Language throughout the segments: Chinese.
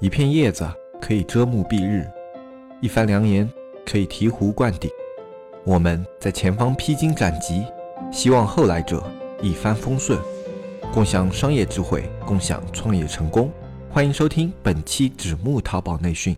一片叶子可以遮目蔽日，一番良言可以醍醐灌顶。我们在前方披荆斩棘，希望后来者一帆风顺，共享商业智慧，共享创业成功。欢迎收听本期纸木淘宝内训。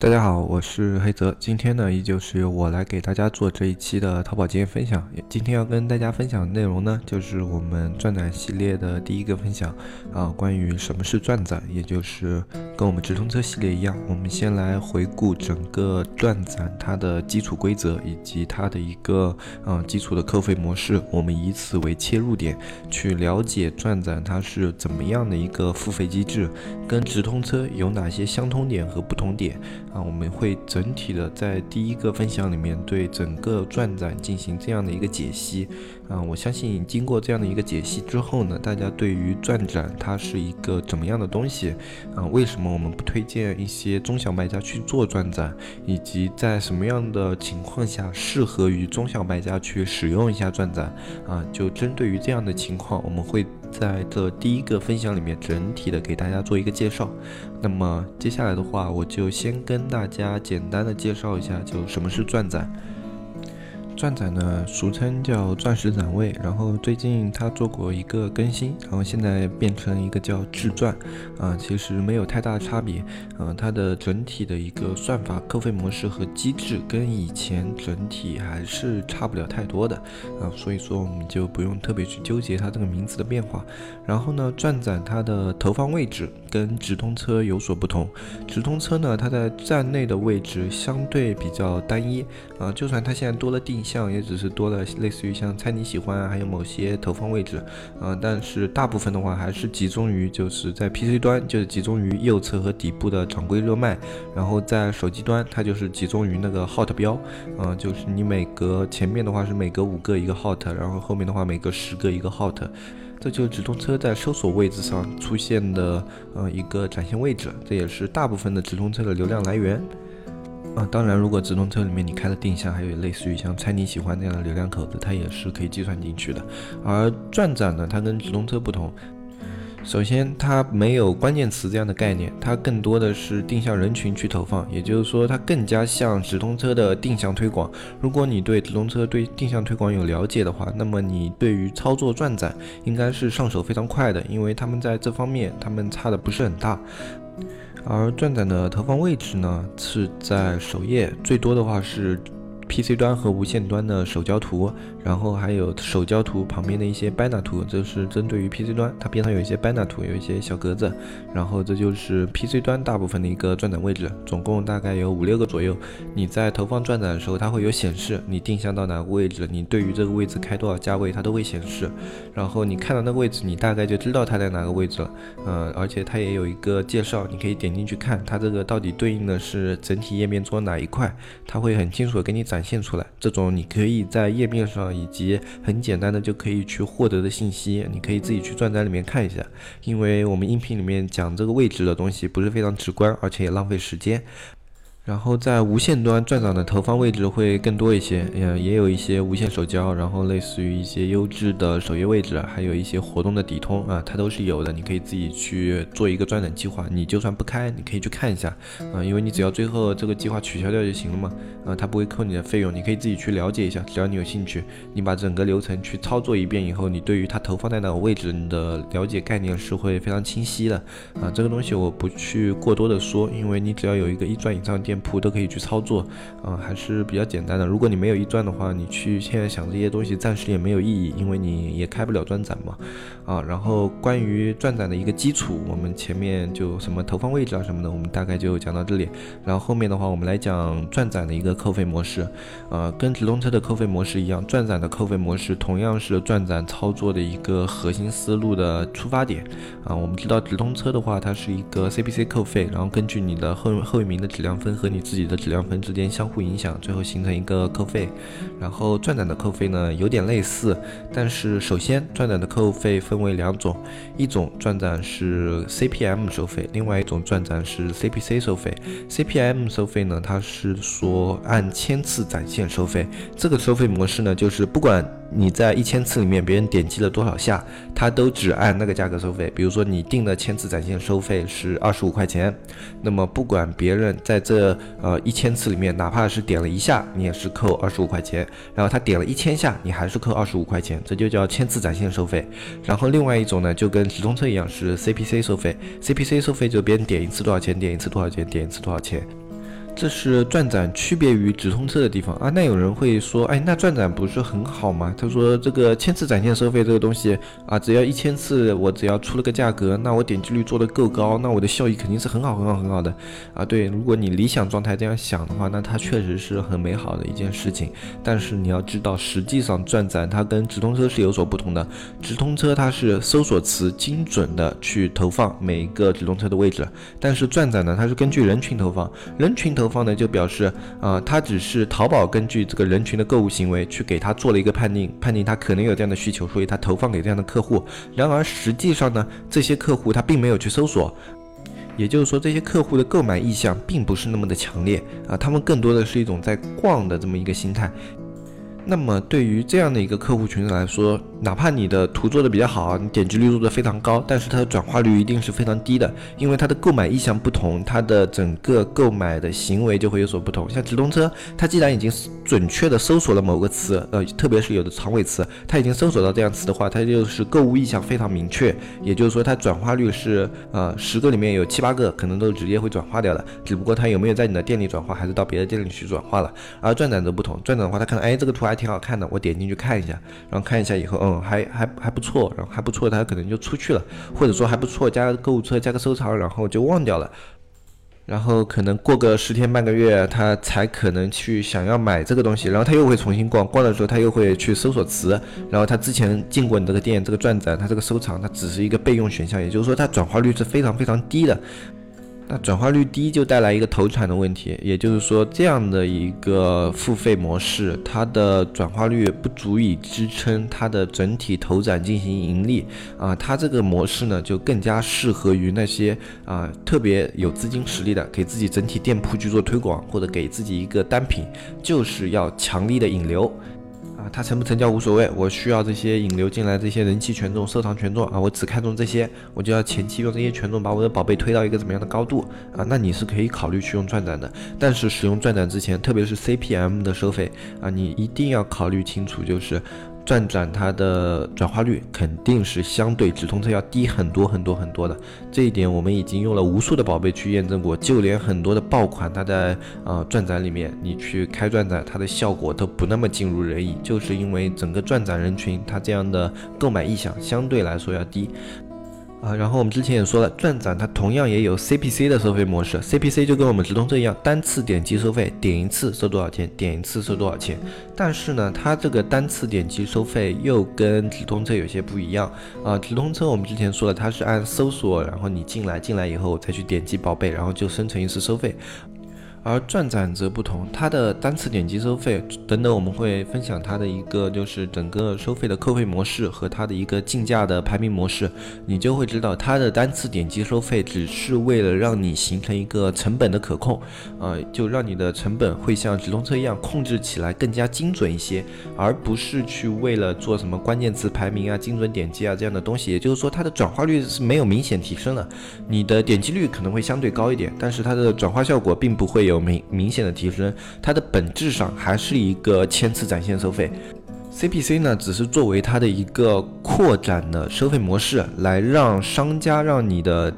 大家好，我是黑泽。今天呢，依旧是由我来给大家做这一期的淘宝经验分享。今天要跟大家分享的内容呢，就是我们转展系列的第一个分享啊，关于什么是转展，也就是跟我们直通车系列一样，我们先来回顾整个转展它的基础规则以及它的一个啊基础的扣费模式。我们以此为切入点，去了解转展它是怎么样的一个付费机制，跟直通车有哪些相通点和不同点。啊，我们会整体的在第一个分享里面对整个转展进行这样的一个解析。啊，我相信经过这样的一个解析之后呢，大家对于转展它是一个怎么样的东西？啊，为什么我们不推荐一些中小卖家去做转展，以及在什么样的情况下适合于中小卖家去使用一下转展？啊，就针对于这样的情况，我们会在这第一个分享里面整体的给大家做一个介绍。那么接下来的话，我就先跟大家简单的介绍一下，就什么是转展。钻展呢，俗称叫钻石展位，然后最近它做过一个更新，然后现在变成一个叫智钻，啊，其实没有太大差别，啊，它的整体的一个算法、扣费模式和机制跟以前整体还是差不了太多的，啊，所以说我们就不用特别去纠结它这个名字的变化。然后呢，钻展它的投放位置跟直通车有所不同，直通车呢，它在站内的位置相对比较单一，啊，就算它现在多了定。像也只是多了类似于像猜你喜欢，还有某些投放位置，嗯，但是大部分的话还是集中于就是在 PC 端，就是集中于右侧和底部的常规热卖，然后在手机端它就是集中于那个 Hot 标，嗯，就是你每隔前面的话是每隔五个一个 Hot，然后后面的话每隔十个一个 Hot，这就是直通车在搜索位置上出现的呃一个展现位置，这也是大部分的直通车的流量来源。啊，当然，如果直通车里面你开了定向，还有类似于像猜你喜欢这样的流量口子，它也是可以计算进去的。而转展呢，它跟直通车不同，首先它没有关键词这样的概念，它更多的是定向人群去投放，也就是说它更加像直通车的定向推广。如果你对直通车对定向推广有了解的话，那么你对于操作转展应该是上手非常快的，因为他们在这方面他们差的不是很大。而转转的投放位置呢，是在首页，最多的话是。PC 端和无线端的手交图，然后还有手交图旁边的一些 banner 图，这是针对于 PC 端，它边上有一些 banner 图，有一些小格子，然后这就是 PC 端大部分的一个转展位置，总共大概有五六个左右。你在投放转展的时候，它会有显示，你定向到哪个位置，你对于这个位置开多少价位，它都会显示。然后你看到那个位置，你大概就知道它在哪个位置了。嗯，而且它也有一个介绍，你可以点进去看，它这个到底对应的是整体页面中哪一块，它会很清楚的给你展。展现出来，这种你可以在页面上以及很简单的就可以去获得的信息，你可以自己去转展里面看一下。因为我们音频里面讲这个位置的东西不是非常直观，而且也浪费时间。然后在无线端转展的投放位置会更多一些，嗯，也有一些无线手交，然后类似于一些优质的首页位置，还有一些活动的底通啊，它都是有的。你可以自己去做一个转展计划，你就算不开，你可以去看一下，啊，因为你只要最后这个计划取消掉就行了嘛，啊，它不会扣你的费用，你可以自己去了解一下。只要你有兴趣，你把整个流程去操作一遍以后，你对于它投放在哪个位置，你的了解概念是会非常清晰的，啊，这个东西我不去过多的说，因为你只要有一个一转以上。店铺都可以去操作，啊，还是比较简单的。如果你没有一钻的话，你去现在想这些东西暂时也没有意义，因为你也开不了专展嘛，啊。然后关于转展的一个基础，我们前面就什么投放位置啊什么的，我们大概就讲到这里。然后后面的话，我们来讲转展的一个扣费模式，呃，跟直通车的扣费模式一样，转展的扣费模式同样是转展操作的一个核心思路的出发点，啊，我们知道直通车的话，它是一个 CPC 扣费，然后根据你的后后一名的质量分。和你自己的质量分之间相互影响，最后形成一个扣费。然后转展的扣费呢有点类似，但是首先转展的扣费分为两种，一种转展是 CPM 收费，另外一种转展是 CPC 收费。CPM 收费呢，它是说按千次展现收费，这个收费模式呢，就是不管。你在一千次里面，别人点击了多少下，他都只按那个价格收费。比如说你定的千次展现收费是二十五块钱，那么不管别人在这呃一千次里面，哪怕是点了一下，你也是扣二十五块钱。然后他点了一千下，你还是扣二十五块钱，这就叫千次展现收费。然后另外一种呢，就跟直通车一样是 CPC 收费，CPC 收费就别人点一次多少钱，点一次多少钱，点一次多少钱。这是转展区别于直通车的地方啊。那有人会说，哎，那转展不是很好吗？他说这个千次展现收费这个东西啊，只要一千次，我只要出了个价格，那我点击率做得够高，那我的效益肯定是很好很好很好的啊。对，如果你理想状态这样想的话，那它确实是很美好的一件事情。但是你要知道，实际上转展它跟直通车是有所不同的。直通车它是搜索词精准的去投放每一个直通车的位置，但是转展呢，它是根据人群投放，人群投。方呢就表示，呃，他只是淘宝根据这个人群的购物行为去给他做了一个判定，判定他可能有这样的需求，所以他投放给这样的客户。然而实际上呢，这些客户他并没有去搜索，也就是说这些客户的购买意向并不是那么的强烈啊，他们更多的是一种在逛的这么一个心态。那么对于这样的一个客户群体来说，哪怕你的图做的比较好，你点击率做的非常高，但是它的转化率一定是非常低的，因为它的购买意向不同，它的整个购买的行为就会有所不同。像直通车，它既然已经准确的搜索了某个词，呃，特别是有的长尾词，它已经搜索到这样词的话，它就是购物意向非常明确，也就是说它转化率是，呃，十个里面有七八个可能都直接会转化掉的，只不过它有没有在你的店里转化，还是到别的店里去转化了。而转展则不同，转展的话，它可能，哎，这个图还挺好看的，我点进去看一下，然后看一下以后，嗯。还还还不错，然后还不错，他可能就出去了，或者说还不错，加个购物车，加个收藏，然后就忘掉了，然后可能过个十天半个月，他才可能去想要买这个东西，然后他又会重新逛，逛的时候他又会去搜索词，然后他之前进过你这个店，这个转展，他这个收藏，它只是一个备用选项，也就是说它转化率是非常非常低的。那转化率低就带来一个投产的问题，也就是说，这样的一个付费模式，它的转化率不足以支撑它的整体投展进行盈利啊。它这个模式呢，就更加适合于那些啊特别有资金实力的，给自己整体店铺去做推广，或者给自己一个单品，就是要强力的引流。啊，它成不成交无所谓，我需要这些引流进来，这些人气权重、收藏权重啊，我只看重这些，我就要前期用这些权重把我的宝贝推到一个怎么样的高度啊？那你是可以考虑去用转展的，但是使用转展之前，特别是 CPM 的收费啊，你一定要考虑清楚，就是。转转它的转化率肯定是相对直通车要低很多很多很多的，这一点我们已经用了无数的宝贝去验证过，就连很多的爆款，它在呃转展里面，你去开转展，它的效果都不那么尽如人意，就是因为整个转展人群它这样的购买意向相对来说要低。啊，然后我们之前也说了，转展它同样也有 CPC 的收费模式，CPC 就跟我们直通车一样，单次点击收费，点一次收多少钱，点一次收多少钱。但是呢，它这个单次点击收费又跟直通车有些不一样啊。直通车我们之前说了，它是按搜索，然后你进来，进来以后再去点击宝贝，然后就生成一次收费。而转展则不同，它的单次点击收费等等，我们会分享它的一个就是整个收费的扣费模式和它的一个竞价的排名模式，你就会知道它的单次点击收费只是为了让你形成一个成本的可控，呃，就让你的成本会像直通车一样控制起来更加精准一些，而不是去为了做什么关键词排名啊、精准点击啊这样的东西。也就是说，它的转化率是没有明显提升的，你的点击率可能会相对高一点，但是它的转化效果并不会。有明明显的提升，它的本质上还是一个千次展现收费，CPC 呢只是作为它的一个扩展的收费模式，来让商家让你的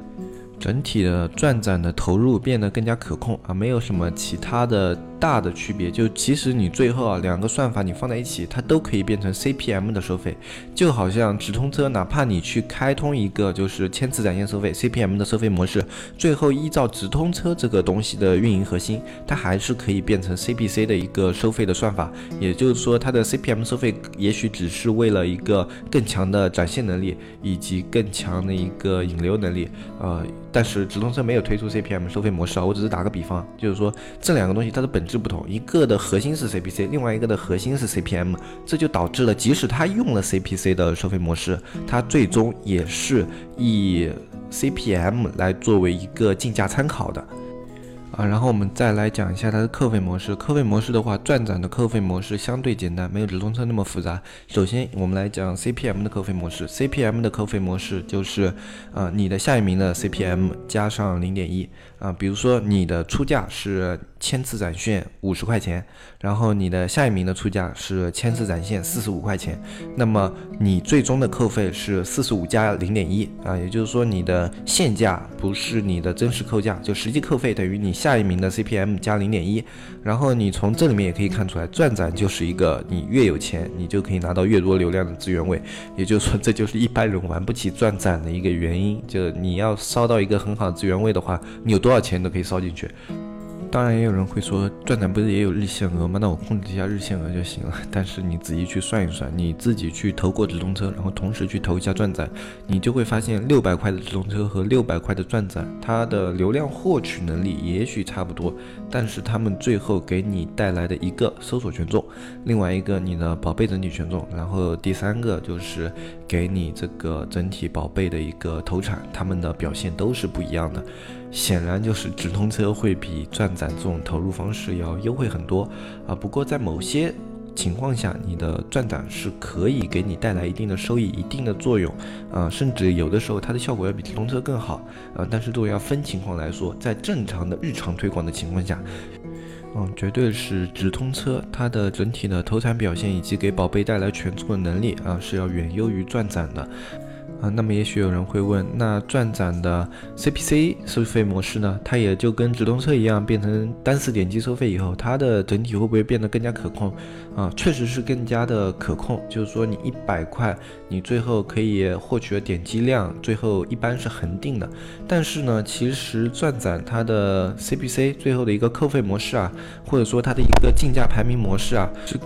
整体的转展的投入变得更加可控啊，没有什么其他的大的区别。就其实你最后啊两个算法你放在一起，它都可以变成 CPM 的收费，就好像直通车，哪怕你去开通一个就是千次展现收费 CPM 的收费模式，最后依照直通车这个东西的运营核心，它还是可以变成 CPC 的一个收费的算法。也就是说，它的 CPM 收费也许只是为了一个更强的展现能力以及更强的一个引流能力，呃。但是直通车没有推出 CPM 收费模式啊，我只是打个比方，就是说这两个东西它的本质不同，一个的核心是 CPC，另外一个的核心是 CPM，这就导致了即使它用了 CPC 的收费模式，它最终也是以 CPM 来作为一个竞价参考的。啊，然后我们再来讲一下它的扣费模式。扣费模式的话，转展的扣费模式相对简单，没有直通车那么复杂。首先，我们来讲 CPM 的扣费模式。CPM 的扣费模式就是，呃，你的下一名的 CPM 加上零点一。啊，比如说你的出价是千次展现五十块钱，然后你的下一名的出价是千次展现四十五块钱，那么你最终的扣费是四十五加零点一啊，也就是说你的现价不是你的真实扣价，就实际扣费等于你下一名的 CPM 加零点一。然后你从这里面也可以看出来，转展就是一个你越有钱，你就可以拿到越多流量的资源位，也就是说这就是一般人玩不起转展的一个原因，就是你要烧到一个很好的资源位的话，你有。多少钱都可以烧进去。当然，也有人会说，转展不是也有日限额吗？那我控制一下日限额就行了。但是你仔细去算一算，你自己去投过直通车，然后同时去投一下转展，你就会发现，六百块的直通车和六百块的转展，它的流量获取能力也许差不多，但是他们最后给你带来的一个搜索权重，另外一个你的宝贝整体权重，然后第三个就是给你这个整体宝贝的一个投产，他们的表现都是不一样的。显然就是直通车会比转展这种投入方式要优惠很多啊。不过在某些情况下，你的转展是可以给你带来一定的收益、一定的作用啊，甚至有的时候它的效果要比直通车更好啊。但是都要分情况来说，在正常的日常推广的情况下，嗯，绝对是直通车它的整体的投产表现以及给宝贝带来权重的能力啊，是要远优于转展的。啊，那么也许有人会问，那转展的 CPC 收费模式呢？它也就跟直通车一样，变成单次点击收费以后，它的整体会不会变得更加可控？啊，确实是更加的可控。就是说，你一百块，你最后可以获取的点击量，最后一般是恒定的。但是呢，其实转展它的 CPC 最后的一个扣费模式啊，或者说它的一个竞价排名模式啊，是。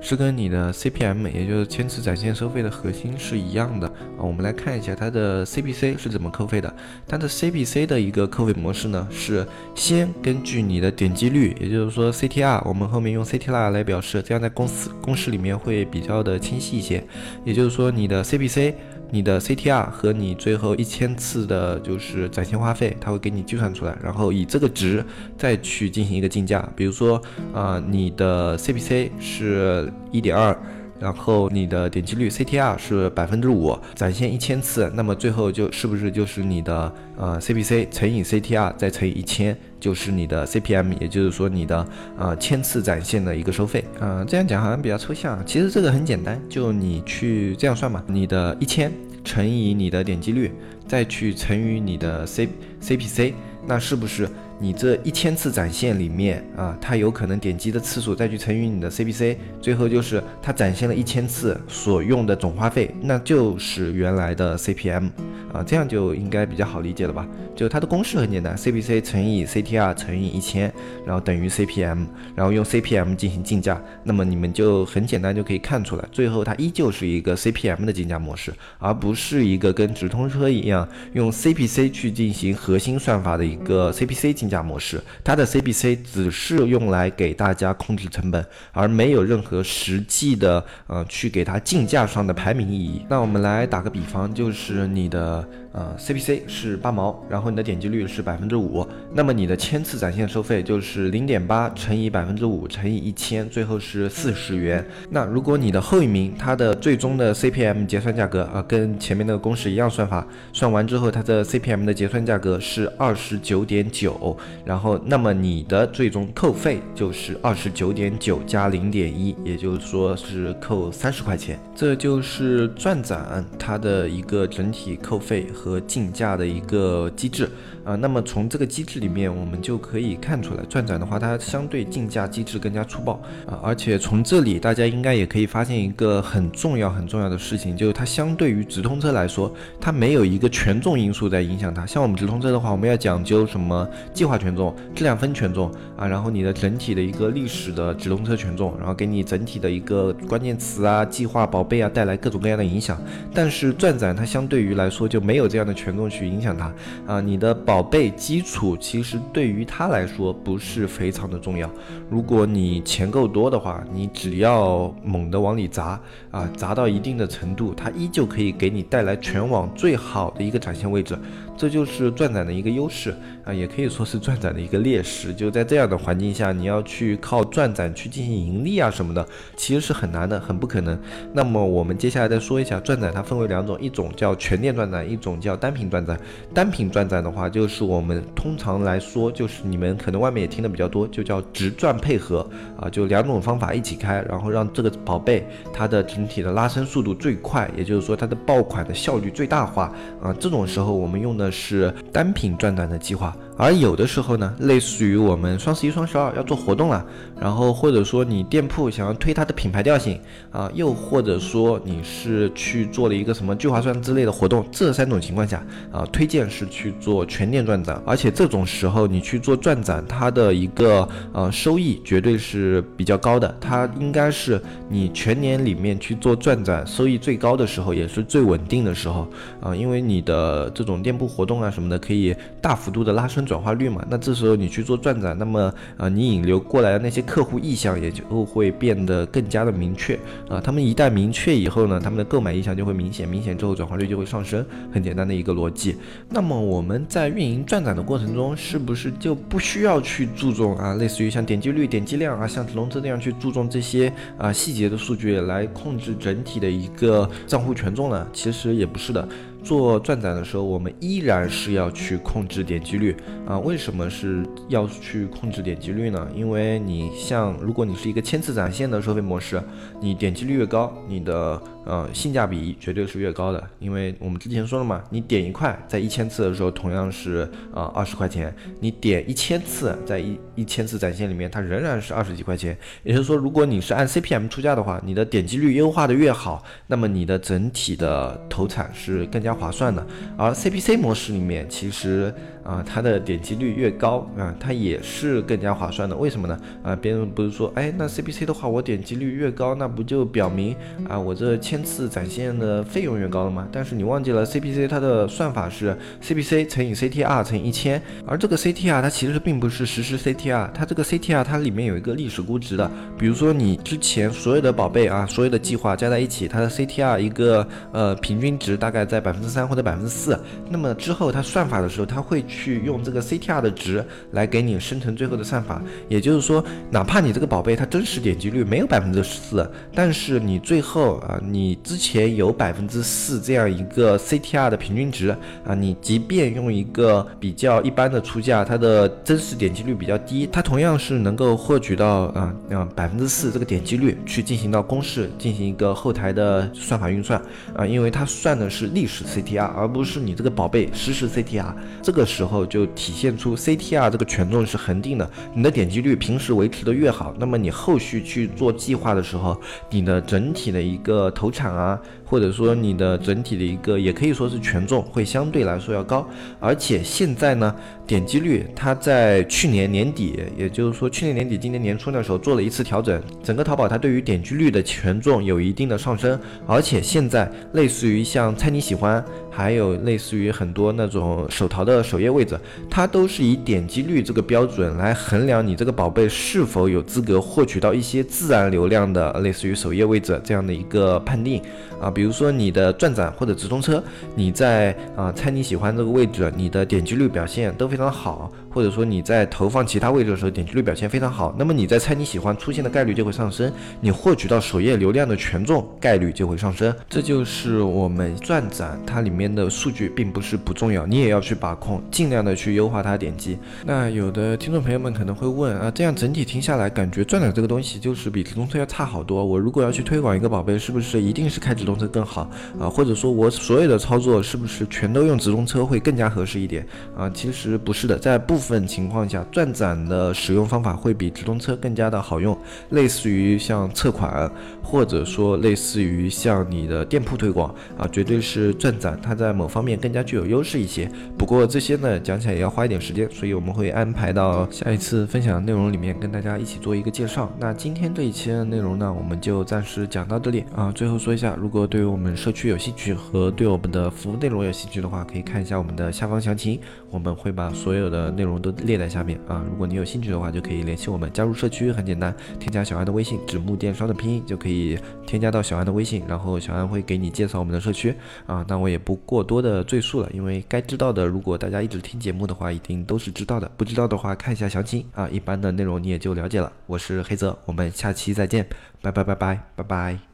是跟你的 CPM，也就是千次展现收费的核心是一样的啊。我们来看一下它的 CPC 是怎么扣费的。它的 CPC 的一个扣费模式呢，是先根据你的点击率，也就是说 CTR，我们后面用 CTR 来表示，这样在公司公式里面会比较的清晰一些。也就是说你的 CPC。你的 CTR 和你最后一千次的就是展现花费，它会给你计算出来，然后以这个值再去进行一个竞价。比如说，啊，你的 CPC 是一点二。然后你的点击率 CTR 是百分之五，展现一千次，那么最后就是不是就是你的呃 CPC 乘以 CTR 再乘以一千，就是你的 CPM，也就是说你的呃千次展现的一个收费。嗯，这样讲好像比较抽象，其实这个很简单，就你去这样算嘛，你的一千乘以你的点击率，再去乘以你的 C CPC，那是不是？你这一千次展现里面啊，它有可能点击的次数再去乘以你的 CPC，最后就是它展现了一千次所用的总花费，那就是原来的 CPM 啊，这样就应该比较好理解了吧？就它的公式很简单，CPC 乘以 CTR 乘以一千，然后等于 CPM，然后用 CPM 进行竞价，那么你们就很简单就可以看出来，最后它依旧是一个 CPM 的竞价模式，而不是一个跟直通车一样用 CPC 去进行核心算法的一个 CPC 竞。价模式，它的 CBC 只是用来给大家控制成本，而没有任何实际的呃去给它竞价上的排名意义。那我们来打个比方，就是你的。呃，CPC 是八毛，然后你的点击率是百分之五，那么你的千次展现收费就是零点八乘以百分之五乘以一千，最后是四十元。那如果你的后一名，它的最终的 CPM 结算价格啊，跟前面那个公式一样算法，算完之后它的 CPM 的结算价格是二十九点九，然后那么你的最终扣费就是二十九点九加零点一，也就是说是扣三十块钱。这就是转展它的一个整体扣费。和竞价的一个机制啊。那么从这个机制里面，我们就可以看出来，转展的话，它相对竞价机制更加粗暴啊。而且从这里，大家应该也可以发现一个很重要很重要的事情，就是它相对于直通车来说，它没有一个权重因素在影响它。像我们直通车的话，我们要讲究什么计划权重、质量分权重啊，然后你的整体的一个历史的直通车权重，然后给你整体的一个关键词啊、计划宝贝啊带来各种各样的影响。但是转展它相对于来说就没有这样的权重去影响它啊，你的宝贝基础其实对于它来说不是非常的重要。如果你钱够多的话，你只要猛地往里砸啊，砸到一定的程度，它依旧可以给你带来全网最好的一个展现位置。这就是转展的一个优势啊，也可以说是转展的一个劣势。就在这样的环境下，你要去靠转展去进行盈利啊什么的，其实是很难的，很不可能。那么我们接下来再说一下转展，它分为两种，一种叫全店转展，一种叫单品转展。单品转展的话，就是我们通常来说，就是你们可能外面也听的比较多，就叫直转配合啊，就两种方法一起开，然后让这个宝贝它的整体的拉伸速度最快，也就是说它的爆款的效率最大化啊。这种时候我们用的。是单品转转的计划。而有的时候呢，类似于我们双十一、双十二要做活动了，然后或者说你店铺想要推它的品牌调性啊，又或者说你是去做了一个什么聚划算之类的活动，这三种情况下啊，推荐是去做全店转展，而且这种时候你去做转展，它的一个呃收益绝对是比较高的，它应该是你全年里面去做转展收益最高的时候，也是最稳定的时候啊，因为你的这种店铺活动啊什么的，可以大幅度的拉升。转化率嘛，那这时候你去做转展，那么啊，你引流过来的那些客户意向也就会变得更加的明确啊。他们一旦明确以后呢，他们的购买意向就会明显，明显之后转化率就会上升，很简单的一个逻辑。那么我们在运营转展的过程中，是不是就不需要去注重啊，类似于像点击率、点击量啊，像直通车那样去注重这些啊细节的数据来控制整体的一个账户权重呢？其实也不是的。做转展的时候，我们依然是要去控制点击率啊。为什么是要去控制点击率呢？因为你像，如果你是一个千次展现的收费模式，你点击率越高，你的。呃，性价比绝对是越高的，因为我们之前说了嘛，你点一块，在一千次的时候同样是呃二十块钱，你点一千次，在一一千次展现里面，它仍然是二十几块钱。也就是说，如果你是按 CPM 出价的话，你的点击率优化的越好，那么你的整体的投产是更加划算的。而 CPC 模式里面，其实。啊，它的点击率越高啊，它也是更加划算的。为什么呢？啊，别人不是说，哎，那 CPC 的话，我点击率越高，那不就表明啊，我这千次展现的费用越高了吗？但是你忘记了，CPC 它的算法是 CPC 乘以 CTR 乘以一千，而这个 CTR 它其实并不是实时 CTR，它这个 CTR 它里面有一个历史估值的。比如说你之前所有的宝贝啊，所有的计划加在一起，它的 CTR 一个呃平均值大概在百分之三或者百分之四，那么之后它算法的时候，它会。去去用这个 CTR 的值来给你生成最后的算法，也就是说，哪怕你这个宝贝它真实点击率没有百分之四，但是你最后啊，你之前有百分之四这样一个 CTR 的平均值啊，你即便用一个比较一般的出价，它的真实点击率比较低，它同样是能够获取到啊啊百分之四这个点击率去进行到公式进行一个后台的算法运算啊，因为它算的是历史 CTR，而不是你这个宝贝实时 CTR，这个时候。后就体现出 CTR 这个权重是恒定的，你的点击率平时维持的越好，那么你后续去做计划的时候，你的整体的一个投产啊。或者说你的整体的一个也可以说是权重会相对来说要高，而且现在呢，点击率它在去年年底，也就是说去年年底今年年初的时候做了一次调整，整个淘宝它对于点击率的权重有一定的上升，而且现在类似于像猜你喜欢，还有类似于很多那种手淘的首页位置，它都是以点击率这个标准来衡量你这个宝贝是否有资格获取到一些自然流量的类似于首页位置这样的一个判定啊。比比如说你的转展或者直通车，你在啊猜你喜欢这个位置，你的点击率表现都非常好。或者说你在投放其他位置的时候点击率表现非常好，那么你在猜你喜欢出现的概率就会上升，你获取到首页流量的权重概率就会上升。这就是我们钻展它里面的数据，并不是不重要，你也要去把控，尽量的去优化它点击。那有的听众朋友们可能会问啊，这样整体听下来，感觉钻展这个东西就是比直通车要差好多。我如果要去推广一个宝贝，是不是一定是开直通车更好啊？或者说我所有的操作是不是全都用直通车会更加合适一点啊？其实不是的，在部部分情况下，钻展的使用方法会比直通车更加的好用，类似于像测款，或者说类似于像你的店铺推广啊，绝对是钻展它在某方面更加具有优势一些。不过这些呢，讲起来也要花一点时间，所以我们会安排到下一次分享的内容里面跟大家一起做一个介绍。那今天这一期的内容呢，我们就暂时讲到这里啊。最后说一下，如果对于我们社区有兴趣和对我们的服务内容有兴趣的话，可以看一下我们的下方详情，我们会把所有的内容容都列在下面啊。如果你有兴趣的话，就可以联系我们加入社区，很简单，添加小安的微信，纸木电商的拼音就可以添加到小安的微信，然后小安会给你介绍我们的社区啊。那我也不过多的赘述了，因为该知道的，如果大家一直听节目的话，一定都是知道的，不知道的话看一下详情啊，一般的内容你也就了解了。我是黑泽，我们下期再见，拜拜拜拜拜拜。